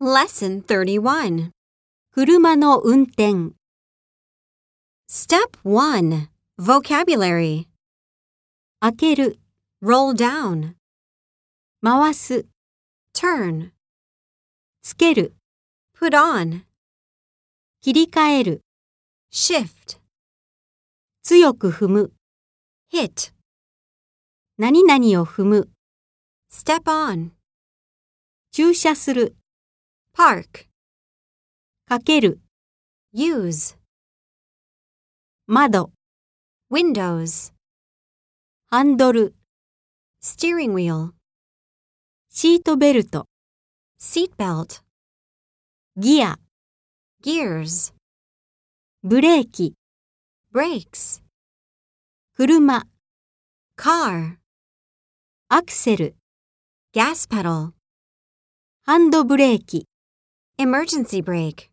Lesson 31. 車の運転、Step 1. Vocabulary. 開ける、Roll down. 回す、Turn. つける、Put on. 切り替える、Shift. 強く踏む、Hit. 何々を踏む、Step on. 駐車する、Park. かける、Use. 窓、Windows. ハンドル、Steering wheel. シートベルト、Seatbelt. ギア、Gears. ブレーキ、Brakes. 車、Car. アクセル、Gas pedal. ハンドブレーキ。Emergency brake.